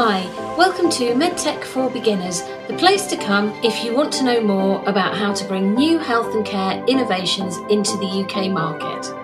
Hi, welcome to MedTech for Beginners, the place to come if you want to know more about how to bring new health and care innovations into the UK market.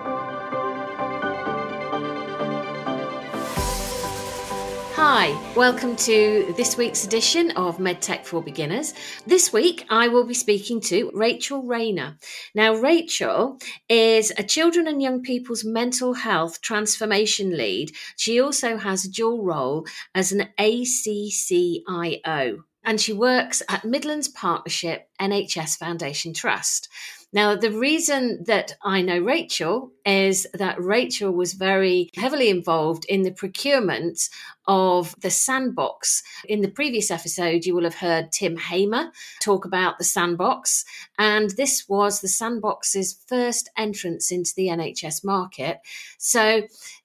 Hi, welcome to this week's edition of MedTech for Beginners. This week I will be speaking to Rachel Raynor. Now, Rachel is a children and young people's mental health transformation lead. She also has a dual role as an ACCIO and she works at Midlands Partnership NHS Foundation Trust. Now, the reason that I know Rachel is that Rachel was very heavily involved in the procurement of the sandbox. In the previous episode, you will have heard Tim Hamer talk about the sandbox, and this was the sandbox's first entrance into the NHS market. So,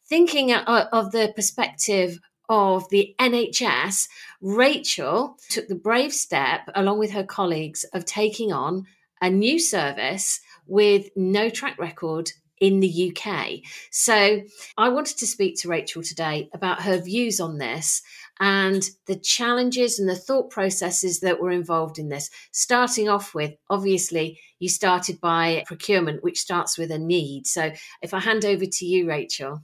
thinking of the perspective of the NHS, Rachel took the brave step, along with her colleagues, of taking on a new service with no track record in the UK. So I wanted to speak to Rachel today about her views on this and the challenges and the thought processes that were involved in this. Starting off with, obviously, you started by procurement, which starts with a need. So if I hand over to you, Rachel.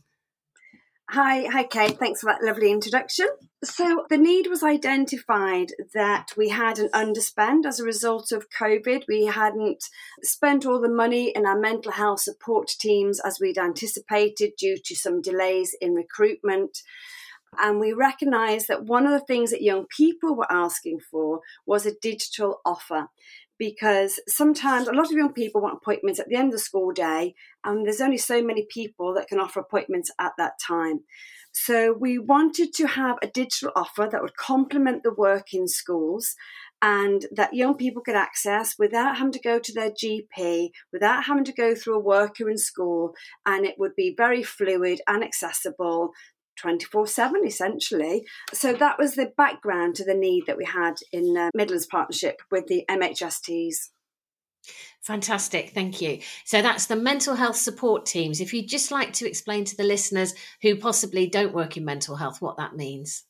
Hi, hi, Kate. Thanks for that lovely introduction. So, the need was identified that we had an underspend as a result of COVID. We hadn't spent all the money in our mental health support teams as we'd anticipated due to some delays in recruitment. And we recognised that one of the things that young people were asking for was a digital offer because sometimes a lot of young people want appointments at the end of the school day, and there's only so many people that can offer appointments at that time. So we wanted to have a digital offer that would complement the work in schools and that young people could access without having to go to their GP, without having to go through a worker in school, and it would be very fluid and accessible 24 7 essentially. So that was the background to the need that we had in the Midlands Partnership with the MHSTs. Fantastic, thank you. So that's the mental health support teams. If you'd just like to explain to the listeners who possibly don't work in mental health what that means.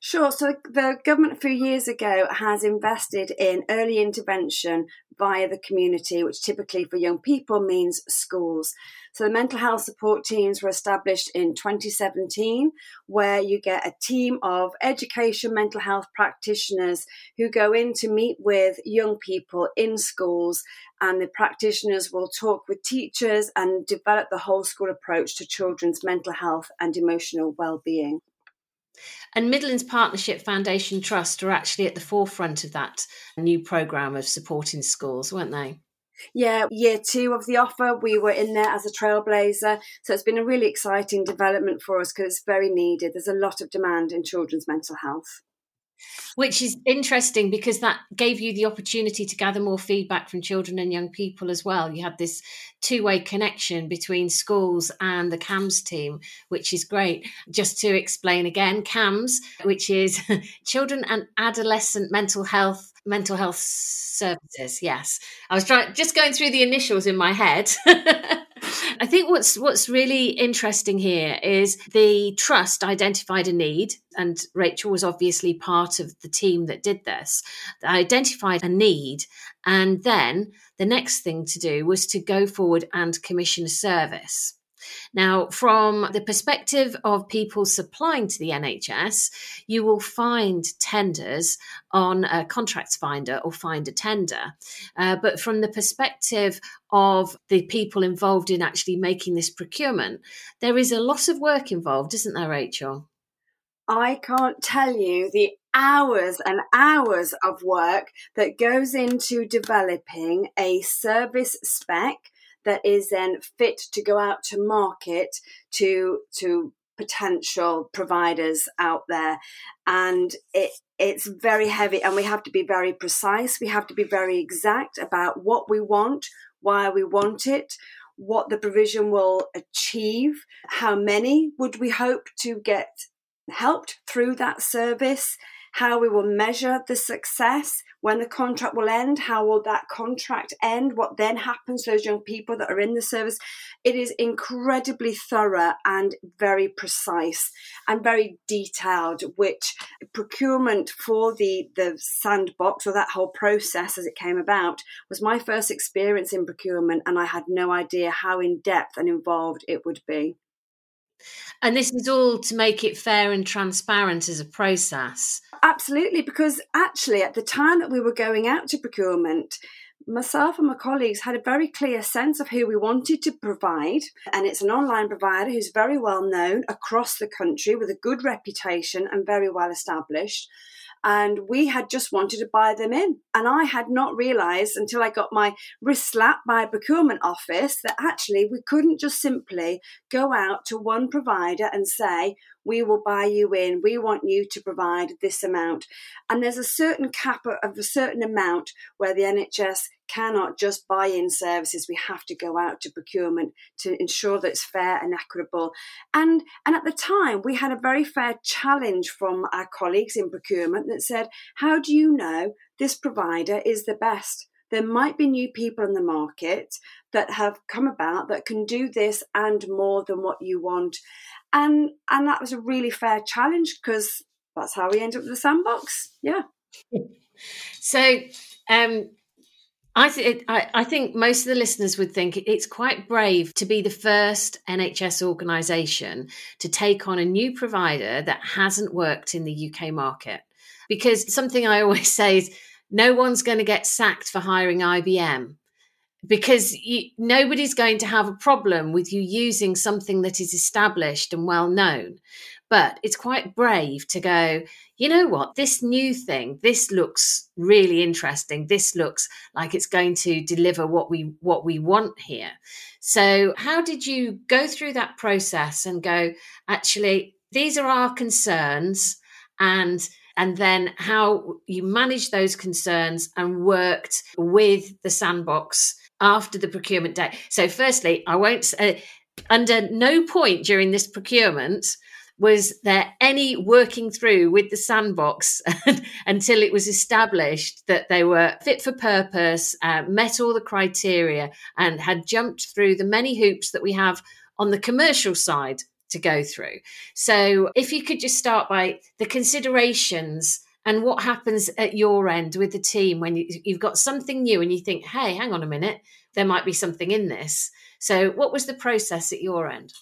Sure. So the government a few years ago has invested in early intervention via the community, which typically for young people means schools. So the mental health support teams were established in 2017, where you get a team of education mental health practitioners who go in to meet with young people in schools. And the practitioners will talk with teachers and develop the whole school approach to children's mental health and emotional well-being. And Midlands Partnership Foundation Trust are actually at the forefront of that new programme of supporting schools, weren't they? Yeah, year two of the offer, we were in there as a trailblazer. So it's been a really exciting development for us because it's very needed. There's a lot of demand in children's mental health which is interesting because that gave you the opportunity to gather more feedback from children and young people as well. You had this two way connection between schools and the CAMHS team, which is great. Just to explain again, CAMHS, which is Children and Adolescent Mental Health mental health services yes i was trying just going through the initials in my head I think what's what's really interesting here is the trust identified a need, and Rachel was obviously part of the team that did this. They identified a need, and then the next thing to do was to go forward and commission a service. Now, from the perspective of people supplying to the NHS, you will find tenders on a contracts finder or find a tender. Uh, but from the perspective of the people involved in actually making this procurement, there is a lot of work involved, isn't there, Rachel? I can't tell you the hours and hours of work that goes into developing a service spec that is then fit to go out to market to to potential providers out there. And it it's very heavy and we have to be very precise. We have to be very exact about what we want why we want it what the provision will achieve how many would we hope to get helped through that service how we will measure the success when the contract will end, how will that contract end, what then happens to those young people that are in the service. It is incredibly thorough and very precise and very detailed, which procurement for the, the sandbox or that whole process as it came about was my first experience in procurement, and I had no idea how in depth and involved it would be. And this is all to make it fair and transparent as a process. Absolutely, because actually, at the time that we were going out to procurement, myself and my colleagues had a very clear sense of who we wanted to provide. And it's an online provider who's very well known across the country with a good reputation and very well established and we had just wanted to buy them in. And I had not realized until I got my wrist slapped by a procurement office that actually we couldn't just simply go out to one provider and say, we will buy you in. We want you to provide this amount. And there's a certain cap of a certain amount where the NHS cannot just buy in services. We have to go out to procurement to ensure that it's fair and equitable. And, and at the time, we had a very fair challenge from our colleagues in procurement that said, How do you know this provider is the best? There might be new people in the market that have come about that can do this and more than what you want and and that was a really fair challenge because that's how we ended up with the sandbox. Yeah. so um, I, th- I, I think most of the listeners would think it's quite brave to be the first NHS organisation to take on a new provider that hasn't worked in the UK market. Because something I always say is no one's going to get sacked for hiring IBM because you, nobody's going to have a problem with you using something that is established and well known. But it's quite brave to go, you know what, this new thing, this looks really interesting. This looks like it's going to deliver what we what we want here. So how did you go through that process and go, actually, these are our concerns and and then how you managed those concerns and worked with the sandbox after the procurement day. So, firstly, I won't. Uh, under no point during this procurement was there any working through with the sandbox until it was established that they were fit for purpose, uh, met all the criteria, and had jumped through the many hoops that we have on the commercial side to go through. So, if you could just start by the considerations and what happens at your end with the team when you, you've got something new and you think, hey, hang on a minute, there might be something in this. So, what was the process at your end?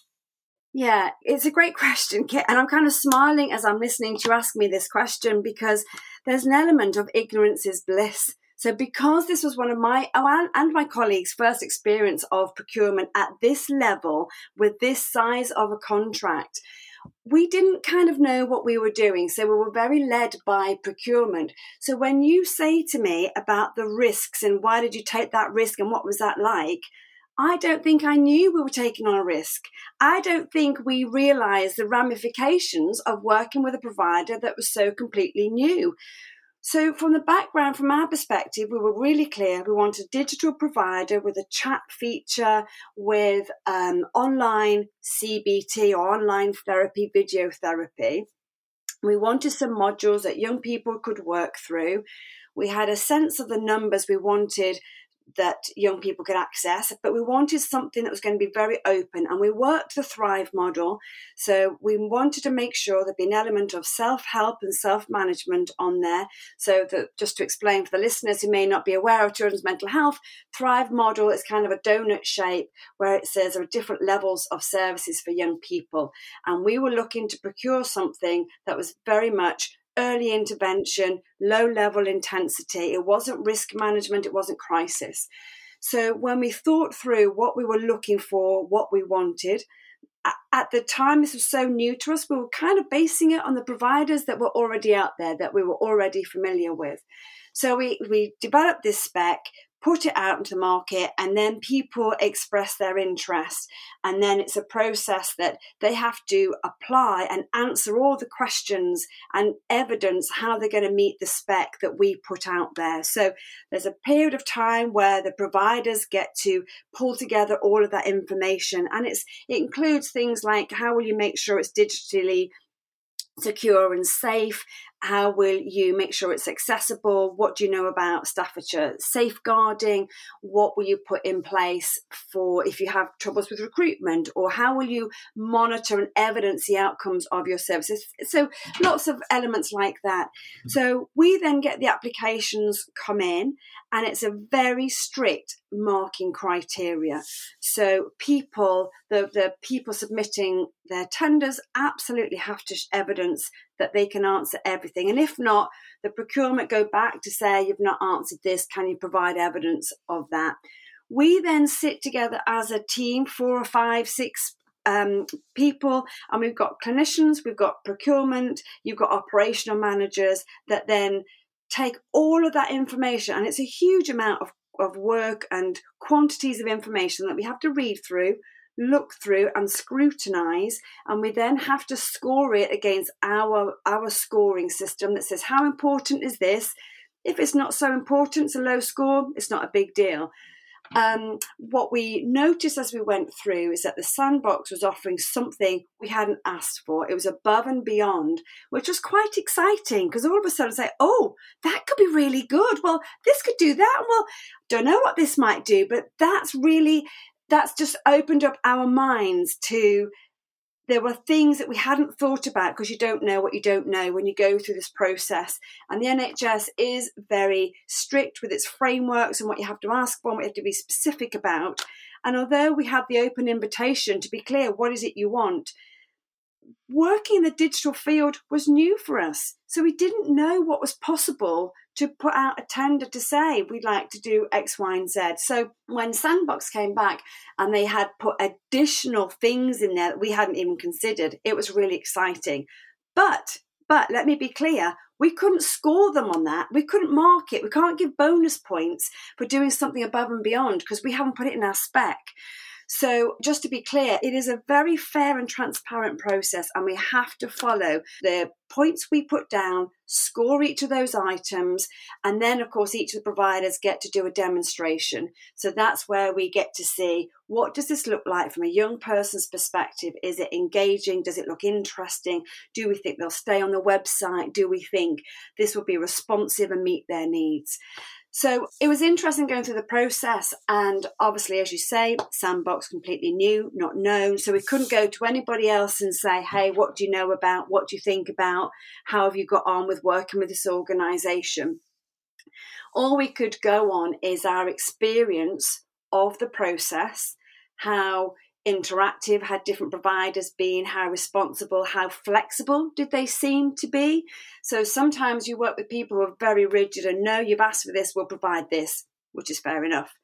Yeah, it's a great question, Kit. And I'm kind of smiling as I'm listening to you ask me this question because there's an element of ignorance is bliss. So, because this was one of my oh, and my colleagues' first experience of procurement at this level with this size of a contract, we didn't kind of know what we were doing. So we were very led by procurement. So when you say to me about the risks and why did you take that risk and what was that like? I don't think I knew we were taking on a risk. I don't think we realized the ramifications of working with a provider that was so completely new. So, from the background, from our perspective, we were really clear. We want a digital provider with a chat feature, with um, online CBT or online therapy, video therapy. We wanted some modules that young people could work through. We had a sense of the numbers we wanted that young people could access, but we wanted something that was going to be very open. And we worked the Thrive model. So we wanted to make sure there'd be an element of self help and self management on there. So that just to explain for the listeners who may not be aware of children's mental health, Thrive model is kind of a donut shape where it says there are different levels of services for young people. And we were looking to procure something that was very much early intervention, low level intensity. It wasn't risk management, it wasn't crisis. So when we thought through what we were looking for, what we wanted, at the time this was so new to us, we were kind of basing it on the providers that were already out there, that we were already familiar with. So we, we developed this spec, put it out into the market and then people express their interest. And then it's a process that they have to apply and answer all the questions and evidence how they're going to meet the spec that we put out there. So there's a period of time where the providers get to pull together all of that information and it's it includes things like how will you make sure it's digitally secure and safe How will you make sure it's accessible? What do you know about Staffordshire safeguarding? What will you put in place for if you have troubles with recruitment? Or how will you monitor and evidence the outcomes of your services? So lots of elements like that. Hmm. So we then get the applications come in and it's a very strict marking criteria. So people, the, the people submitting their tenders absolutely have to evidence that they can answer everything. And if not, the procurement go back to say, you've not answered this, can you provide evidence of that? We then sit together as a team, four or five, six um, people, and we've got clinicians, we've got procurement, you've got operational managers that then take all of that information, and it's a huge amount of, of work and quantities of information that we have to read through, look through, and scrutinize, and we then have to score it against our our scoring system that says how important is this. If it's not so important, it's a low score, it's not a big deal um, what we noticed as we went through is that the sandbox was offering something we hadn't asked for. It was above and beyond, which was quite exciting because all of a sudden say, oh, that could be really good. Well, this could do that. Well, don't know what this might do, but that's really that's just opened up our minds to there were things that we hadn't thought about because you don't know what you don't know when you go through this process. And the NHS is very strict with its frameworks and what you have to ask for and what you have to be specific about. And although we had the open invitation to be clear, what is it you want? Working in the digital field was new for us. So we didn't know what was possible to put out a tender to say we'd like to do X, Y, and Z. So when Sandbox came back and they had put additional things in there that we hadn't even considered, it was really exciting. But but let me be clear, we couldn't score them on that. We couldn't mark it. We can't give bonus points for doing something above and beyond because we haven't put it in our spec. So, just to be clear, it is a very fair and transparent process, and we have to follow the points we put down, score each of those items, and then, of course, each of the providers get to do a demonstration. So that's where we get to see what does this look like from a young person's perspective? Is it engaging? Does it look interesting? Do we think they'll stay on the website? Do we think this will be responsive and meet their needs? So it was interesting going through the process. And obviously, as you say, Sandbox completely new, not known. So we couldn't go to anybody else and say, hey, what do you know about? What do you think about? How have you got on with working with this organization? All we could go on is our experience of the process, how interactive had different providers been how responsible how flexible did they seem to be? So sometimes you work with people who are very rigid and no you've asked for this we'll provide this which is fair enough.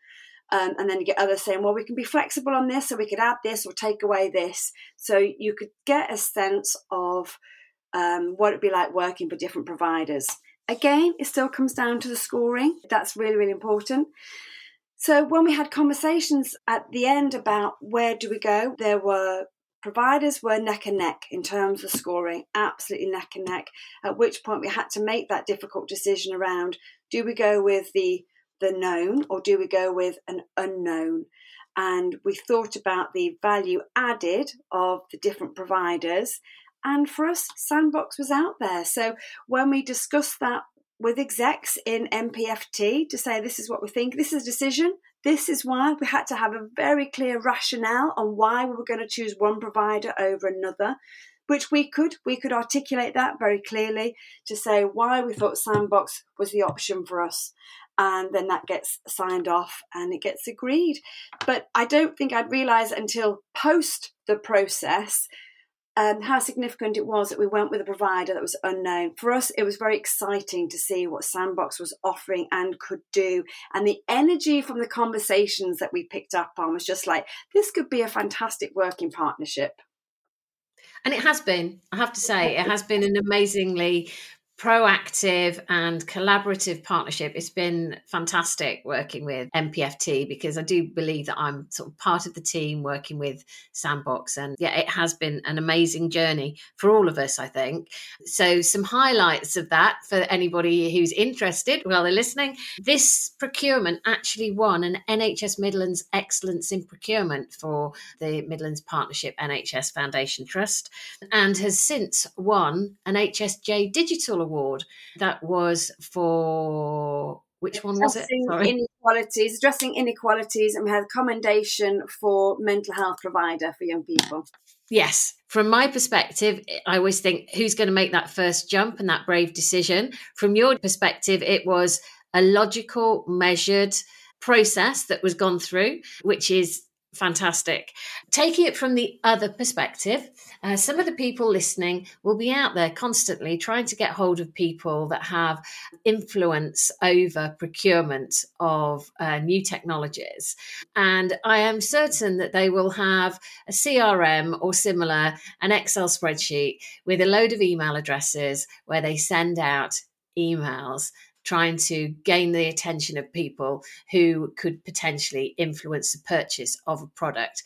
Um, and then you get others saying well we can be flexible on this so we could add this or take away this. So you could get a sense of um, what it'd be like working for different providers. Again it still comes down to the scoring. That's really really important so when we had conversations at the end about where do we go, there were providers were neck and neck in terms of scoring, absolutely neck and neck. At which point we had to make that difficult decision around do we go with the the known or do we go with an unknown? And we thought about the value added of the different providers. And for us, Sandbox was out there. So when we discussed that with execs in MPFT to say this is what we think, this is a decision. This is why we had to have a very clear rationale on why we were going to choose one provider over another, which we could. We could articulate that very clearly to say why we thought Sandbox was the option for us. And then that gets signed off and it gets agreed. But I don't think I'd realise until post the process um, how significant it was that we went with a provider that was unknown. For us, it was very exciting to see what Sandbox was offering and could do. And the energy from the conversations that we picked up on was just like, this could be a fantastic working partnership. And it has been, I have to say, it has been an amazingly proactive and collaborative partnership. It's been fantastic working with MPFT because I do believe that I'm sort of part of the team working with Sandbox. And yeah, it has been an amazing journey for all of us, I think. So, some highlights of that for anybody who's interested while they're listening. This procurement actually won an NHS Midlands Excellence in Procurement for the Midlands Partnership NHS Foundation Trust and has since won an HSJ Digital Award award. That was for which one was it? Sorry. Inequalities, addressing inequalities, and we had a commendation for mental health provider for young people. Yes, from my perspective, I always think who's going to make that first jump and that brave decision. From your perspective, it was a logical, measured process that was gone through, which is fantastic. Taking it from the other perspective, uh, some of the people listening will be out there constantly trying to get hold of people that have influence over procurement of uh, new technologies. And I am certain that they will have a CRM or similar, an Excel spreadsheet with a load of email addresses where they send out emails trying to gain the attention of people who could potentially influence the purchase of a product.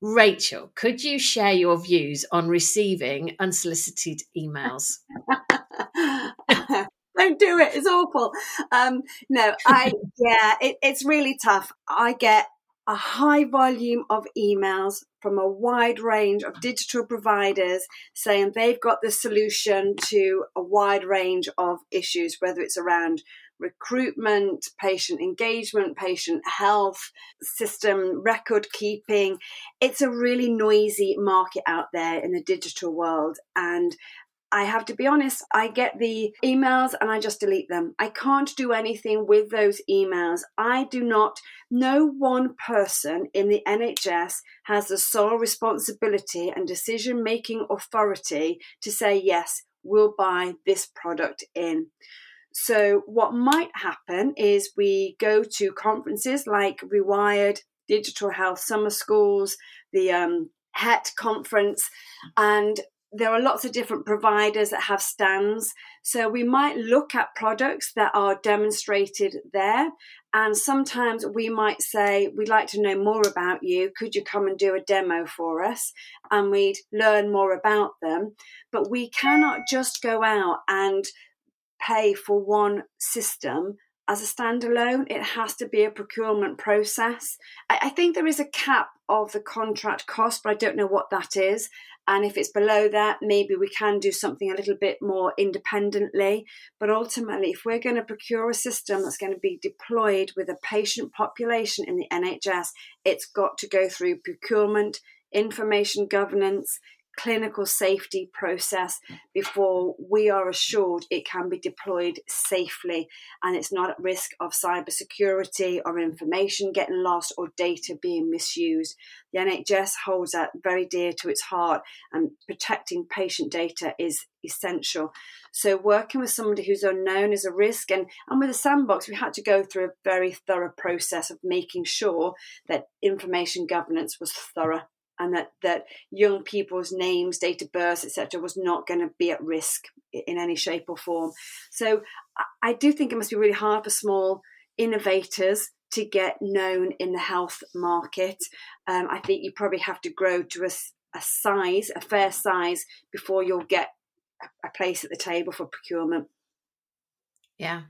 Rachel, could you share your views on receiving unsolicited emails? Don't do it. It's awful. Um, no, I, yeah, it, it's really tough. I get a high volume of emails from a wide range of digital providers saying they've got the solution to a wide range of issues, whether it's around recruitment, patient engagement, patient health, system record keeping. It's a really noisy market out there in the digital world. And I have to be honest, I get the emails and I just delete them. I can't do anything with those emails. I do not, no one person in the NHS has the sole responsibility and decision making authority to say, yes, we'll buy this product in. So, what might happen is we go to conferences like Rewired, Digital Health Summer Schools, the um, HETT conference, and there are lots of different providers that have stands. So we might look at products that are demonstrated there. And sometimes we might say, We'd like to know more about you. Could you come and do a demo for us? And we'd learn more about them. But we cannot just go out and pay for one system as a standalone. It has to be a procurement process. I, think there is a cap of the contract cost, but I don't know what that is. And if it's below that, maybe we can do something a little bit more independently. But ultimately, if we're going to procure a system that's going to be deployed with a patient population in the NHS, it's got to go through procurement, information governance, clinical safety process mm. before we are assured it can be deployed safely and it's not at risk of cybersecurity or information getting lost or data being misused. The NHS holds that very dear to its heart and protecting patient data is essential. So working with somebody who's unknown is a risk and, and with a sandbox we had to go through a very thorough process of making sure that information governance was thorough and that that young people's names, date of birth, etc., was not going to be at risk in any shape or form. So I do think it must be really hard for small innovators to get known in the health market. Um, I think you probably have to grow to a, a size, a fair size, before you'll get a place at the table for procurement. Yeah.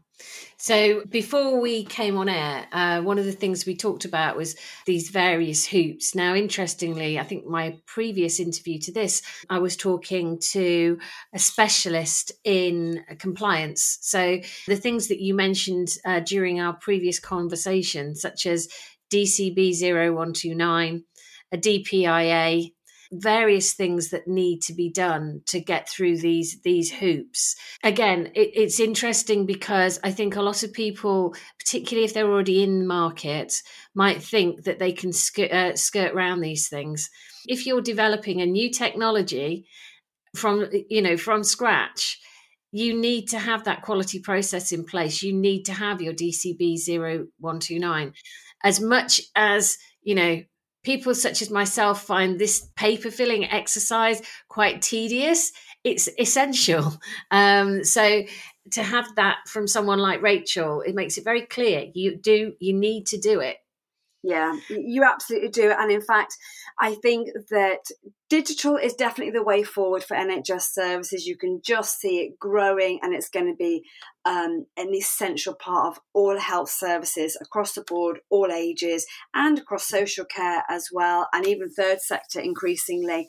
So before we came on air, uh, one of the things we talked about was these various hoops. Now, interestingly, I think my previous interview to this, I was talking to a specialist in compliance. So the things that you mentioned uh, during our previous conversation, such as DCB 0129, a DPIA, various things that need to be done to get through these these hoops. Again it, it's interesting because i think a lot of people particularly if they're already in the market might think that they can skirt, uh, skirt around these things. If you're developing a new technology from you know from scratch you need to have that quality process in place. You need to have your dcb 0129 as much as you know people such as myself find this paper filling exercise quite tedious, it's essential. Um, so to have that from someone like Rachel, it makes it very clear you do you need to do it. Yeah, you absolutely do. And in fact, I think that digital is definitely the way forward for NHS services. You can just see it growing, and it's going to be um, an essential part of all health services across the board, all ages, and across social care as well, and even third sector increasingly.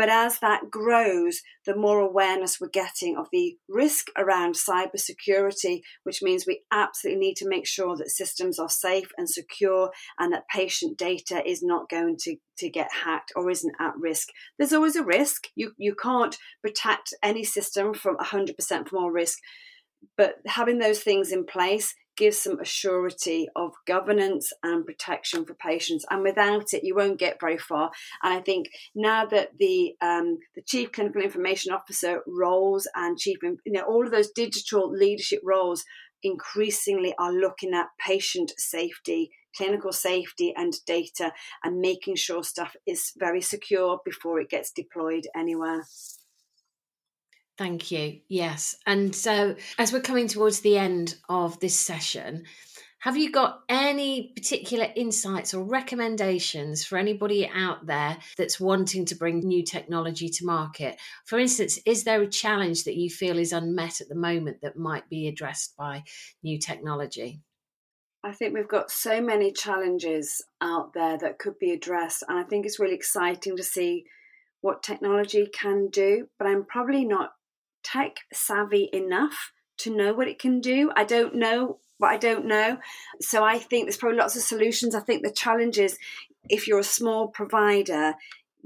But as that grows, the more awareness we're getting of the risk around cybersecurity, which means we absolutely need to make sure that systems are safe and secure and that patient data is not going to, to get hacked or isn't at risk. There's always a risk. You, you can't protect any system from 100% from all risk. But having those things in place gives some assurity of governance and protection for patients. And without it, you won't get very far. And I think now that the um, the chief clinical information officer roles and chief, you know, all of those digital leadership roles increasingly are looking at patient safety clinical safety and data and making sure stuff is very secure before it gets deployed anywhere. Thank you. Yes. And so, as we're coming towards the end of this session, have you got any particular insights or recommendations for anybody out there that's wanting to bring new technology to market? For instance, is there a challenge that you feel is unmet at the moment that might be addressed by new technology? I think we've got so many challenges out there that could be addressed, and I think it's really exciting to see what technology can do. But I'm probably not tech savvy enough to know what it can do. I don't know what I don't know. So I think there's probably lots of solutions. I think the challenge is if you're a small provider,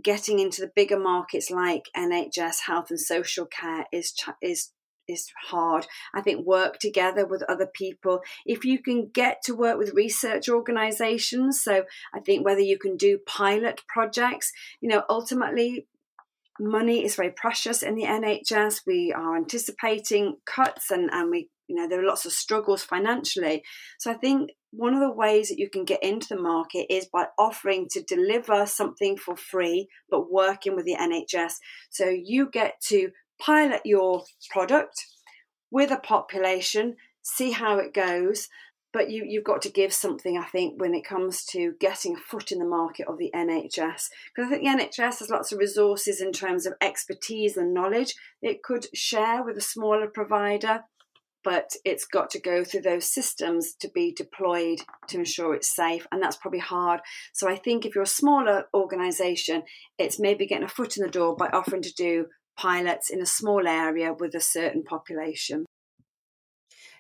getting into the bigger markets like NHS, health and social care is is is hard. I think work together with other people. If you can get to work with research organizations, so I think whether you can do pilot projects, you know, ultimately money is very precious in the NHS. We are anticipating cuts and, and we, you know, there are lots of struggles financially. So I think one of the ways that you can get into the market is by offering to deliver something for free, but working with the NHS. So you get to pilot your product with a population, see how it goes, but you, you've got to give something, I think, when it comes to getting a foot in the market of the NHS. Because I think the NHS has lots of resources in terms of expertise and knowledge it could share with a smaller provider, but it's got to go through those systems to be deployed to ensure it's safe. And that's probably hard. So I think if you're a smaller organization, it's maybe getting a foot in the door by offering to do pilots in a small area with a certain population.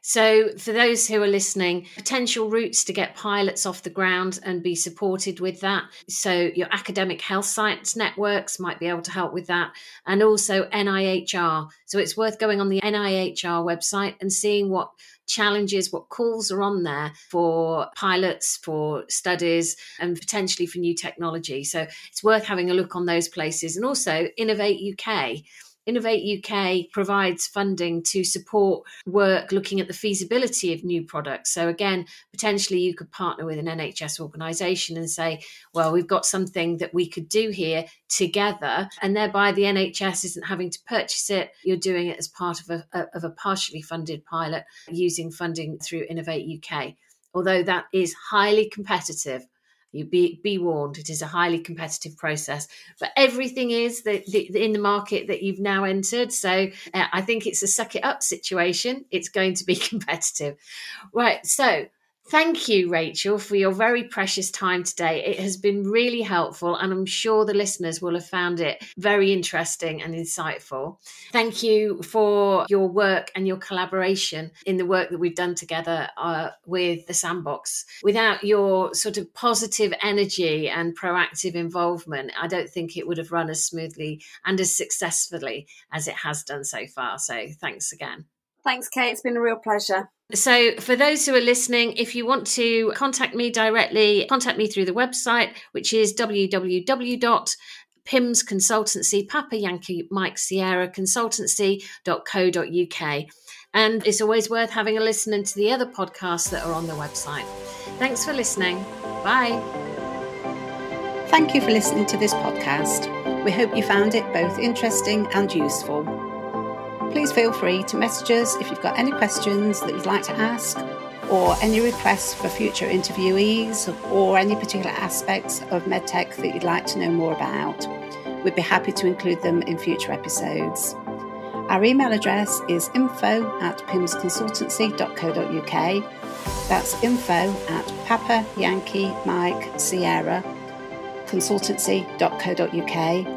So, for those who are listening, potential routes to get pilots off the ground and be supported with that. So, your academic health science networks might be able to help with that, and also NIHR. So, it's worth going on the NIHR website and seeing what challenges, what calls are on there for pilots, for studies, and potentially for new technology. So, it's worth having a look on those places. And also, Innovate UK Innovate UK provides funding to support work looking at the feasibility of new products. So, again, potentially you could partner with an NHS organisation and say, well, we've got something that we could do here together, and thereby the NHS isn't having to purchase it. You're doing it as part of a, of a partially funded pilot using funding through Innovate UK. Although that is highly competitive, you be be warned. It is a highly competitive process, but everything is the, the, in the market that you've now entered. So uh, I think it's a suck it up situation. It's going to be competitive, right? So Thank you, Rachel, for your very precious time today. It has been really helpful, and I'm sure the listeners will have found it very interesting and insightful. Thank you for your work and your collaboration in the work that we've done together uh, with the Sandbox. Without your sort of positive energy and proactive involvement, I don't think it would have run as smoothly and as successfully as it has done so far. So, thanks again. Thanks, Kate. It's been a real pleasure. So, for those who are listening, if you want to contact me directly, contact me through the website, which is www.pyms consultancy, Papa Yankee Mike Sierra consultancy.co.uk. And it's always worth having a listen into the other podcasts that are on the website. Thanks for listening. Bye. Thank you for listening to this podcast. We hope you found it both interesting and useful please feel free to message us if you've got any questions that you'd like to ask or any requests for future interviewees or any particular aspects of medtech that you'd like to know more about. We'd be happy to include them in future episodes. Our email address is info at pymsconsultancy.co.uk. That's info at Papa Yankee Mike Sierra consultancy.co.uk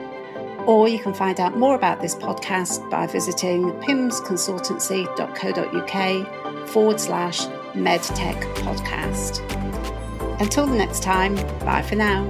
Or you can find out more about this podcast by visiting pymsconsultancy.co.uk forward slash medtech podcast. Until the next time, bye for now.